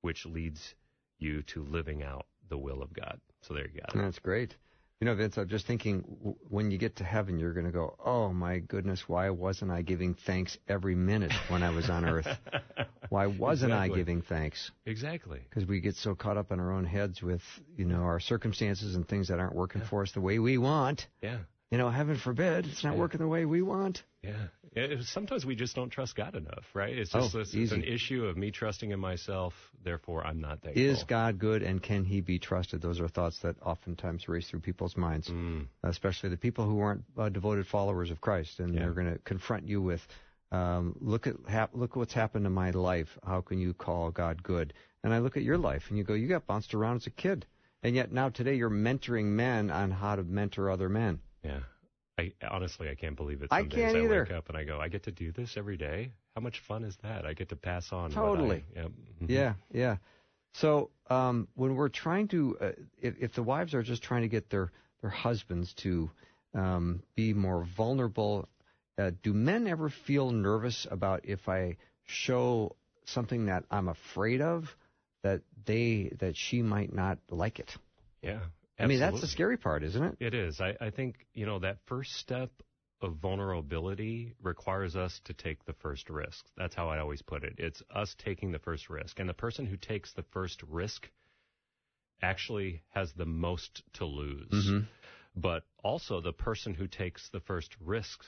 Speaker 2: which leads you to living out the will of God. So there you go.
Speaker 1: That's great. You know, Vince, I'm just thinking when you get to heaven, you're going to go, oh my goodness, why wasn't I giving thanks every minute when I was on earth? Why wasn't
Speaker 2: Exactly.
Speaker 1: I giving thanks?
Speaker 2: Exactly.
Speaker 1: Because we get so caught up in our own heads with, you know, our circumstances and things that aren't working for us the way we want.
Speaker 2: Yeah.
Speaker 1: You know, heaven forbid, it's not
Speaker 2: Yeah.
Speaker 1: working the way we want.
Speaker 2: Yeah. It- sometimes we just don't trust God enough, right? It's
Speaker 1: Oh,
Speaker 2: just this, it's an issue of me trusting in myself, therefore I'm not thankful.
Speaker 1: Is God good and can he be trusted? Those are thoughts that oftentimes race through people's minds,
Speaker 2: Mm,
Speaker 1: especially the people who aren't uh, devoted followers of Christ. And
Speaker 2: Yeah.
Speaker 1: they're going to confront you with, um, look at hap- look what's happened to my life. How can you call God good? And I look at your life and you go, you got bounced around as a kid. And yet now today you're mentoring men on how to mentor other men.
Speaker 2: Yeah. I honestly I can't believe it.
Speaker 1: I
Speaker 2: Some days
Speaker 1: can't
Speaker 2: I
Speaker 1: either.
Speaker 2: wake up and I go, I get to do this every day. How much fun is that? I get to pass on.
Speaker 1: Totally.
Speaker 2: I, yep. Mhm.
Speaker 1: Yeah, yeah. So um, when we're trying to, uh, if, if the wives are just trying to get their their husbands to um, be more vulnerable, uh, do men ever feel nervous about if I show something that I'm afraid of that they that she might not like it?
Speaker 2: Yeah.
Speaker 1: I mean, that's the scary part, isn't it?
Speaker 2: It is. I, I think, you know, that first step of vulnerability requires us to take the first risk. That's how I always put it. It's us taking the first risk. And the person who takes the first risk actually has the most to lose.
Speaker 1: Mm-hmm.
Speaker 2: But also, the person who takes the first risk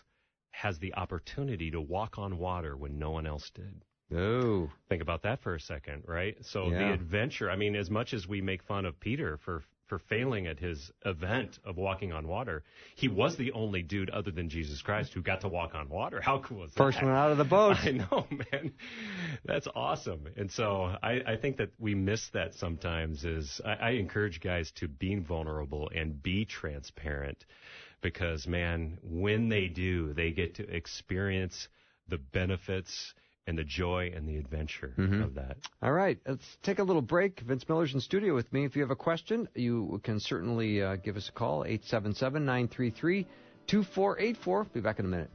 Speaker 2: has the opportunity to walk on water when no one else did.
Speaker 1: Oh,
Speaker 2: Think about that for a second, right? So
Speaker 1: Yeah.
Speaker 2: the adventure, I mean, as much as we make fun of Peter for for failing at his event of walking on water, he was the only dude other than Jesus Christ who got to walk on water. How cool is
Speaker 1: first
Speaker 2: that?
Speaker 1: one out of the boat.
Speaker 2: I know, man. That's awesome. And so I, I think that we miss that sometimes is I, I encourage guys to be vulnerable and be transparent because man, when they do, they get to experience the benefits and the joy and the adventure
Speaker 1: Mhm.
Speaker 2: of that.
Speaker 1: All right, let's take a little break. Vince Miller's in studio with me. If you have a question, you can certainly uh, give us a call, 877 933 2484. Be back in a minute.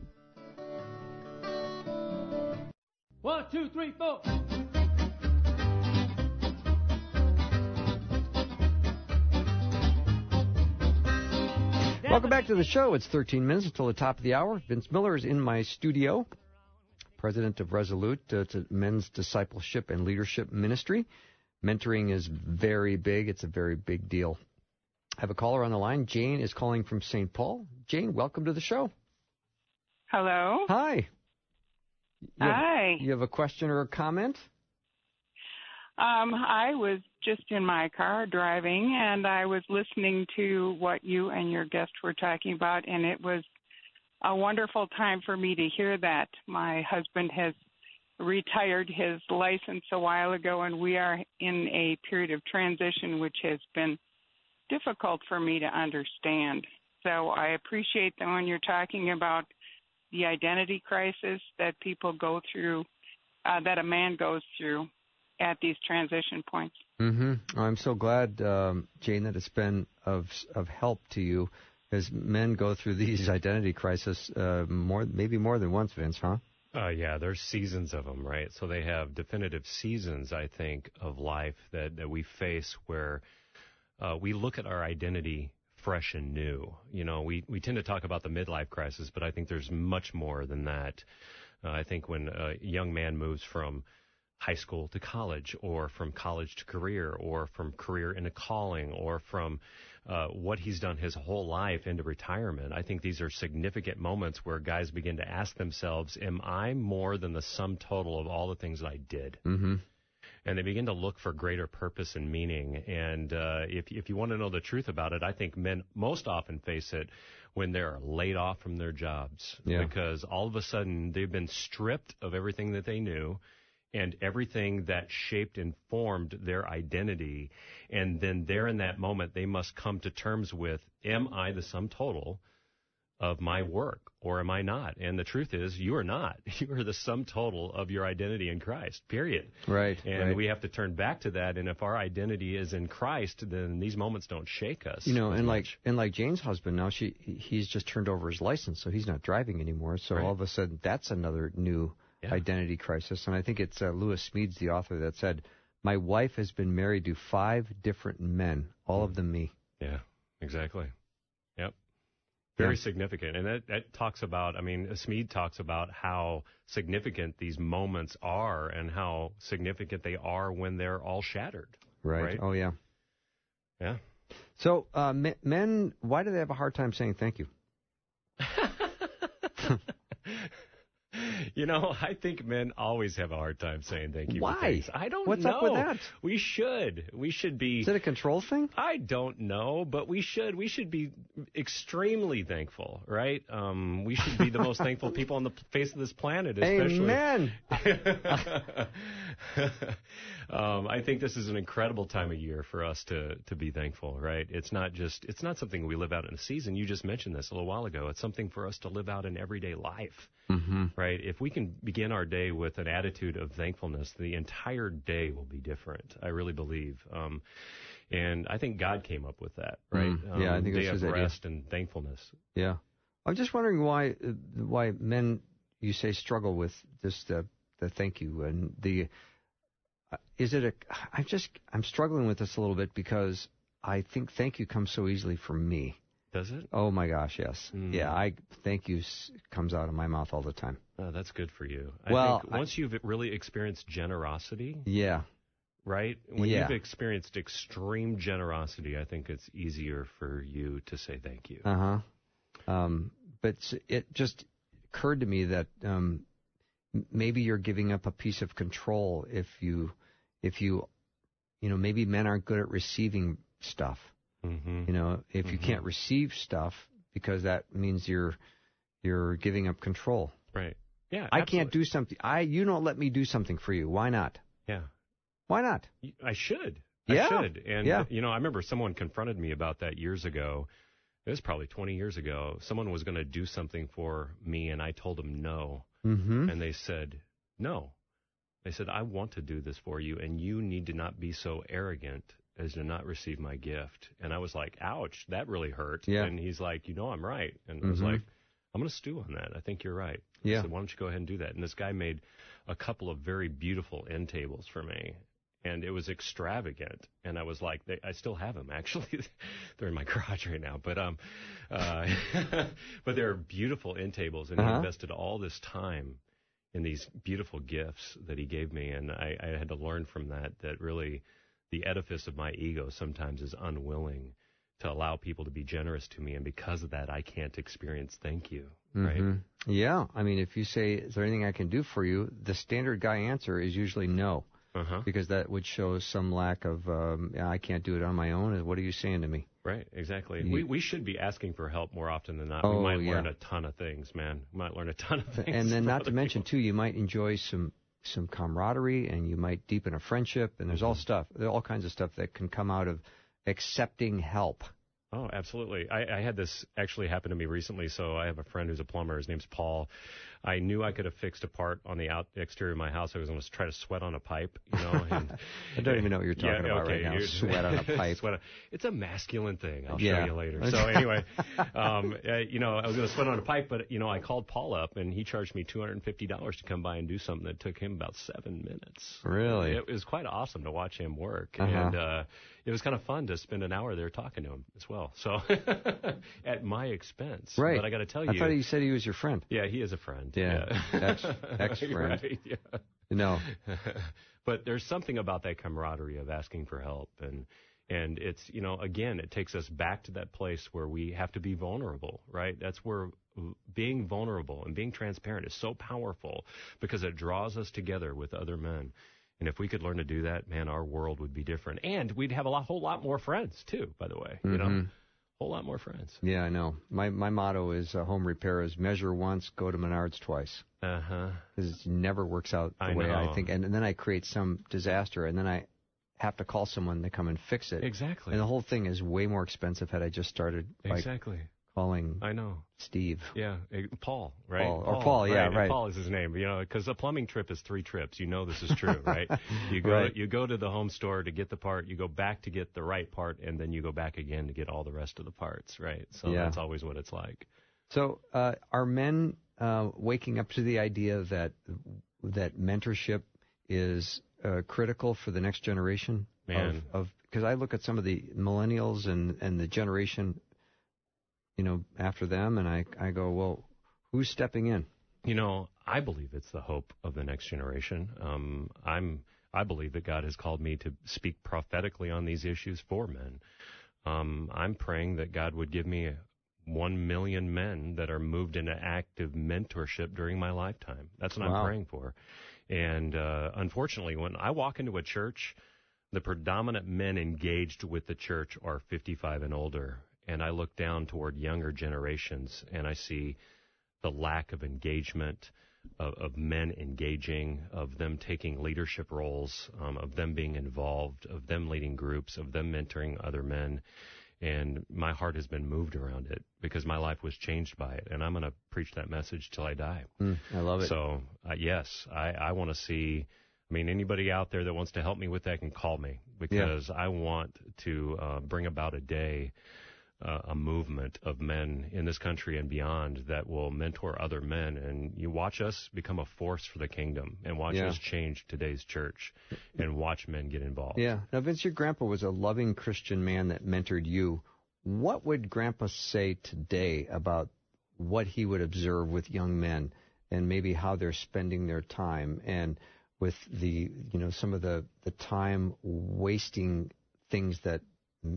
Speaker 6: One, two, three, four.
Speaker 1: Welcome back to the show. It's 13 minutes until the top of the hour. Vince Miller is in my studio, president of Resolute, uh, it's a men's discipleship and leadership ministry. Mentoring is very big, it's a very big deal. I have a caller on the line. Jane is calling from St. Paul. Jane, welcome to the show.
Speaker 7: Hello.
Speaker 1: Hi. You have,
Speaker 7: Hi.
Speaker 1: you have a question or a comment?
Speaker 7: Um, I was just in my car driving, and I was listening to what you and your guest were talking about, and it was a wonderful time for me to hear that. My husband has retired his license a while ago, and we are in a period of transition, which has been difficult for me to understand. So I appreciate that when you're talking about the identity crisis that people go through, uh, that a man goes through at these transition points.
Speaker 1: Mm-hmm. I'm so glad, um, Jane, that it's been of of help to you, as men go through these identity crises uh, more, maybe more than once, Vince, huh?
Speaker 2: Uh, yeah, there's seasons of them, right? So they have definitive seasons, I think, of life that, that we face where uh, we look at our identity fresh and new. You know, we, we tend to talk about the midlife crisis, but I think there's much more than that. Uh, I think when a young man moves from high school to college, or from college to career, or from career into calling, or from uh, what he's done his whole life into retirement. I think these are significant moments where guys begin to ask themselves, Am I more than the sum total of all the things that I did?
Speaker 1: Mm-hmm.
Speaker 2: And they begin to look for greater purpose and meaning. And uh, if, if you want to know the truth about it, I think men most often face it when they're laid off from their jobs
Speaker 1: Yeah.
Speaker 2: because all of a sudden they've been stripped of everything that they knew and everything that shaped and formed their identity. And then there in that moment, they must come to terms with, am I the sum total of my work or am I not? And the truth is, you are not. You are the sum total of your identity in Christ, period.
Speaker 1: Right.
Speaker 2: And
Speaker 1: right.
Speaker 2: we have to turn back to that. And if our identity is in Christ, then these moments don't shake us.
Speaker 1: You know, and like and like Jane's husband now, she he's just turned over his license, so he's not driving anymore. So
Speaker 2: Right.
Speaker 1: all of a sudden, that's another new
Speaker 2: Yeah.
Speaker 1: identity crisis. And I think it's uh, Lewis Smedes, the author, that said, "My wife has been married to five different men, all
Speaker 2: Hmm.
Speaker 1: of them me."
Speaker 2: Yeah, exactly. Yep. Very
Speaker 1: Yeah.
Speaker 2: significant. And that, that talks about, I mean, Smead talks about how significant these moments are and how significant they are when they're all shattered.
Speaker 1: Right.
Speaker 2: Right.
Speaker 1: Oh yeah.
Speaker 2: Yeah.
Speaker 1: So uh, men, why do they have a hard time saying thank you?
Speaker 2: You know, I think men always have a hard time saying thank you.
Speaker 1: Why?
Speaker 2: I don't know.
Speaker 1: What's
Speaker 2: know.
Speaker 1: up with that?
Speaker 2: We should. We should be.
Speaker 1: Is it a control thing?
Speaker 2: I don't know, but we should. We should be extremely thankful, right? Um, we should be the most thankful people on the face of this planet, especially.
Speaker 1: Amen.
Speaker 2: um, I think this is an incredible time of year for us to to be thankful, right? It's not just it's not something we live out in a season. You just mentioned this a little while ago. It's something for us to live out in everyday life,
Speaker 1: Mm-hmm.
Speaker 2: right? If we can begin our day with an attitude of thankfulness, the entire day will be different. I really believe. Um, and I think God came up with that, right?
Speaker 1: Mm, yeah, I
Speaker 2: Um,
Speaker 1: think
Speaker 2: day of
Speaker 1: his idea.
Speaker 2: rest and thankfulness.
Speaker 1: Yeah. I'm just wondering why uh, why men you say struggle with this the the thank you and the uh, is it a I'm just I'm struggling with this a little bit because I think thank you comes so easily from me.
Speaker 2: Does it?
Speaker 1: Oh my gosh, yes.
Speaker 2: Mm.
Speaker 1: Yeah, I thank you comes out of my mouth all the time.
Speaker 2: Oh, that's good for you. I
Speaker 1: Well,
Speaker 2: think
Speaker 1: I-
Speaker 2: once you've really experienced generosity,
Speaker 1: Yeah.
Speaker 2: right? When
Speaker 1: Yeah.
Speaker 2: you've experienced extreme generosity, I think it's easier for you to say thank you.
Speaker 1: Uh huh. Um, but it just occurred to me that um, maybe you're giving up a piece of control if you, if you, you know, maybe men aren't good at receiving stuff.
Speaker 2: hmm
Speaker 1: You know, if you
Speaker 2: Mhm.
Speaker 1: can't receive stuff because that means you're you're giving up control.
Speaker 2: Right. Yeah.
Speaker 1: I can't do something. I you don't let me do something for you. Why not?
Speaker 2: Yeah.
Speaker 1: Why not?
Speaker 2: I should.
Speaker 1: Yeah.
Speaker 2: I should. And
Speaker 1: Yeah.
Speaker 2: you know, I remember someone confronted me about that years ago. It was probably 20 years ago. Someone was going to do something for me and I told them no.
Speaker 1: Mm-hmm.
Speaker 2: And they said, "No." They said, "I want to do this for you and you need to not be so arrogant as to not receive my gift." And I was like, "Ouch, that really hurt."
Speaker 1: Yeah.
Speaker 2: And he's like, "You know I'm right." And I was
Speaker 1: Mhm.
Speaker 2: like, "I'm going to stew on that. I think you're right."
Speaker 1: Yeah.
Speaker 2: Said, "Why don't you go ahead and do that?" And this guy made a couple of very beautiful end tables for me. And it was extravagant, and I was like, they, I still have them actually. they're in my garage right now, but um, uh, but they're beautiful end tables, and he
Speaker 1: Uh-huh.
Speaker 2: invested all this time in these beautiful gifts that he gave me, and I, I had to learn from that that really the edifice of my ego sometimes is unwilling to allow people to be generous to me, and because of that, I can't experience thank you. Right?
Speaker 1: Mhm. Yeah. I mean, if you say, "Is there anything I can do for you?" the standard guy answer is usually no.
Speaker 2: Uh huh.
Speaker 1: because that would show some lack of um, I can't do it on my own. What are you saying to me?
Speaker 2: Right, exactly.
Speaker 1: You-
Speaker 2: we we should be asking for help more often than not.
Speaker 1: Oh,
Speaker 2: we might
Speaker 1: yeah.
Speaker 2: learn a ton of things, man. We might learn a ton of things.
Speaker 1: And then not to mention too, you might enjoy some some camaraderie, and you might deepen a friendship. And there's all
Speaker 2: Mhm.
Speaker 1: stuff, all kinds of stuff that can come out of accepting help.
Speaker 2: Oh, absolutely. I, I had this actually happen to me recently. So I have a friend who's a plumber. His name's Paul. I knew I could have fixed a part on the out exterior of my house. I was going to try to sweat on a pipe, you know. And
Speaker 1: I don't even know what you're talking
Speaker 2: Yeah,
Speaker 1: about
Speaker 2: okay,
Speaker 1: right now. Sweat on a pipe.
Speaker 2: Sweat on- it's a masculine thing. I'll
Speaker 1: Yeah.
Speaker 2: show you later. So anyway, um, uh, you know, I was going to sweat on a pipe, but you know, I called Paul up and he charged me two hundred and fifty dollars to come by and do something that took him about seven minutes.
Speaker 1: Really?
Speaker 2: It was quite awesome to watch him work,
Speaker 1: Uh-huh.
Speaker 2: and uh, it was kind of fun to spend an hour there talking to him as well. So at my expense,
Speaker 1: Right.
Speaker 2: But I got to tell you, I
Speaker 1: thought you said he was your friend.
Speaker 2: yeah, he is a friend.
Speaker 1: Yeah. Ex- ex-friend.
Speaker 2: Right, yeah.
Speaker 1: No.
Speaker 2: but there's something about that camaraderie of asking for help and and it's you know again it takes us back to that place where we have to be vulnerable right that's where being vulnerable and being transparent is so powerful because it draws us together with other men and if we could learn to do that man our world would be different and we'd have a lot, whole lot more friends too by the way you know
Speaker 1: Mhm.
Speaker 2: whole lot more friends.
Speaker 1: Yeah, I know. My my motto is uh, home repair is measure once, go to Menards twice.
Speaker 2: Uh huh.
Speaker 1: Because it never works out the
Speaker 2: I
Speaker 1: way I think, and, and then I create some disaster, and then I have to call someone to come and fix it.
Speaker 2: Exactly.
Speaker 1: And the whole thing is way more expensive had I just started by
Speaker 2: Exactly.
Speaker 1: Calling
Speaker 2: I know.
Speaker 1: Steve.
Speaker 2: Yeah, eh, Paul, right?
Speaker 1: Paul, or Paul, yeah, right.
Speaker 2: Paul is his name, you know, because a plumbing trip is three trips. You know this is true, right? You go,
Speaker 1: Right.
Speaker 2: you go to the home store to get the part, you go back to get the right part, and then you go back again to get all the rest of the parts, right? So
Speaker 1: Yeah.
Speaker 2: that's always what it's like.
Speaker 1: So, uh, are men uh, waking up to the idea that that mentorship is uh, critical for the next generation?
Speaker 2: Man.
Speaker 1: of because I look at some of the millennials and and the generation, you know, after them, and I I go, well, who's stepping in?
Speaker 2: You know, I believe it's the hope of the next generation. Um, I'm, I believe that God has called me to speak prophetically on these issues for men. Um, I'm praying that God would give me one million men that are moved into active mentorship during my lifetime. That's what
Speaker 1: Wow.
Speaker 2: I'm praying for. And uh, unfortunately, when I walk into a church, the predominant men engaged with the church are 55 and older. And I look down toward younger generations and I see the lack of engagement, of, of men engaging, of them taking leadership roles, um, of them being involved, of them leading groups, of them mentoring other men. And my heart has been moved around it because my life was changed by it. And I'm going to preach that message till I die.
Speaker 1: Mm, I love it.
Speaker 2: So, uh, yes, I, I want to see. I mean, anybody out there that wants to help me with that can call me because I want to uh, bring about a day, uh, a movement of men in this country and beyond that will mentor other men. And you watch us become a force for the kingdom and watch
Speaker 1: Yeah.
Speaker 2: us change today's church and watch men get involved.
Speaker 1: Yeah. Now, Vince, your grandpa was a loving Christian man that mentored you. What would grandpa say today about what he would observe with young men and maybe how they're spending their time and with the, you know, some of the, the time wasting things that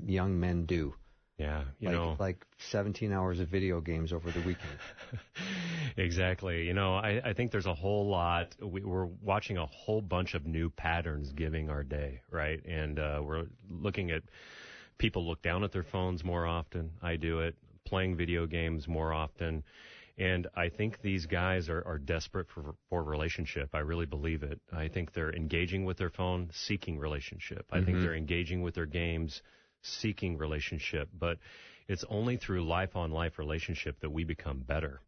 Speaker 1: young men do?
Speaker 2: Yeah, you
Speaker 1: like,
Speaker 2: know,
Speaker 1: like 17 hours of video games over the weekend.
Speaker 2: Exactly. You know, I, I think there's a whole lot. We, we're watching a whole bunch of new patterns giving our day, right? And uh, we're looking at people look down at their phones more often. I do it. Playing video games more often. And I think these guys are, are desperate for, for relationship. I really believe it. I think they're engaging with their phone, seeking relationship. I think
Speaker 1: Mhm.
Speaker 2: they're engaging with their games, seeking relationship. But it's only through life on life relationship that we become better.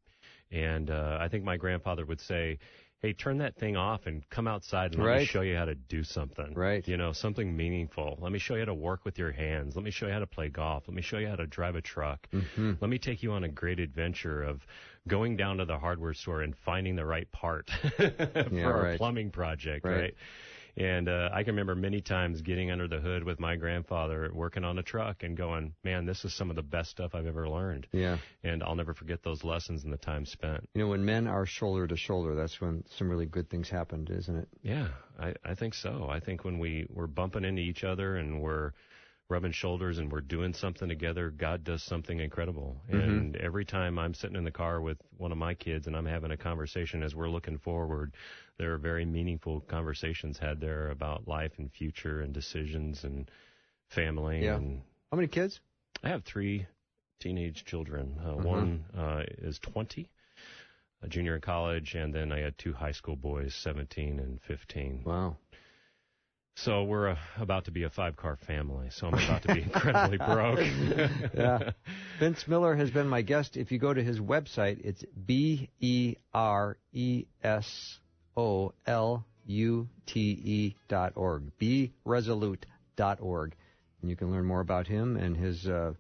Speaker 2: And uh, I think my grandfather would say, "Hey, turn that thing off and come outside and let me show you how to do something.
Speaker 1: Right.
Speaker 2: You know, something meaningful. Let me show you how to work with your hands. Let me show you how to play golf. Let me show you how to drive a truck.
Speaker 1: hmm
Speaker 2: Let me take you on a great adventure of going down to the hardware store and finding the right part for
Speaker 1: Yeah,
Speaker 2: a
Speaker 1: right.
Speaker 2: plumbing project,
Speaker 1: Right.
Speaker 2: right? And uh, I can remember many times getting under the hood with my grandfather working on a truck and going, man, this is some of the best stuff I've ever learned.
Speaker 1: Yeah.
Speaker 2: And I'll never forget those lessons and the time spent.
Speaker 1: You know, when men are shoulder to shoulder, that's when some really good things happen, isn't it?
Speaker 2: Yeah, I, I think so. I think when we, we're bumping into each other and we're rubbing shoulders and we're doing something together, God does something incredible.
Speaker 1: Mhm.
Speaker 2: And every time I'm sitting in the car with one of my kids and I'm having a conversation as we're looking forward, there are very meaningful conversations had there about life and future and decisions and family.
Speaker 1: Yeah.
Speaker 2: And
Speaker 1: How many kids?
Speaker 2: I have three teenage children. Uh,
Speaker 1: Mhm.
Speaker 2: One uh, is 20, a junior in college, and then I had two high school boys, 17 and 15.
Speaker 1: Wow.
Speaker 2: So we're uh, about to be a five car family. So I'm about to be incredibly broke.
Speaker 1: Yeah. Vince Miller has been my guest. If you go to his website, it's B E R E S O L U T E dot org. Resolute dot org. And you can learn more about him and his uh,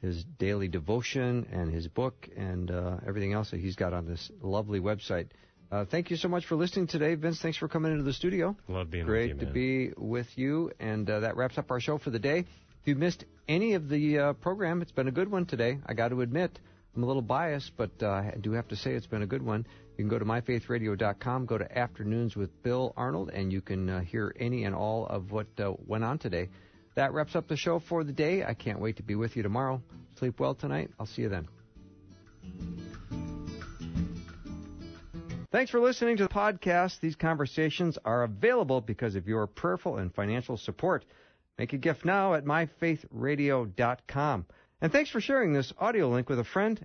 Speaker 1: his daily devotion and his book and uh, everything else that he's got on this lovely website. Uh, thank you so much for listening today, Vince. Thanks for coming into the studio.
Speaker 2: Love being
Speaker 1: Great
Speaker 2: with you,
Speaker 1: to be with you. And uh, that wraps up our show for the day. If you missed any of the uh, program, it's been a good one today. I got to admit, I'm a little biased, but uh, I do have to say it's been a good one. You can go to myfaithradio.com, go to Afternoons with Bill Arnold, and you can uh, hear any and all of what uh, went on today. That wraps up the show for the day. I can't wait to be with you tomorrow. Sleep well tonight. I'll see you then. Thanks for listening to the podcast. These conversations are available because of your prayerful and financial support. Make a gift now at myfaithradio.com. And thanks for sharing this audio link with a friend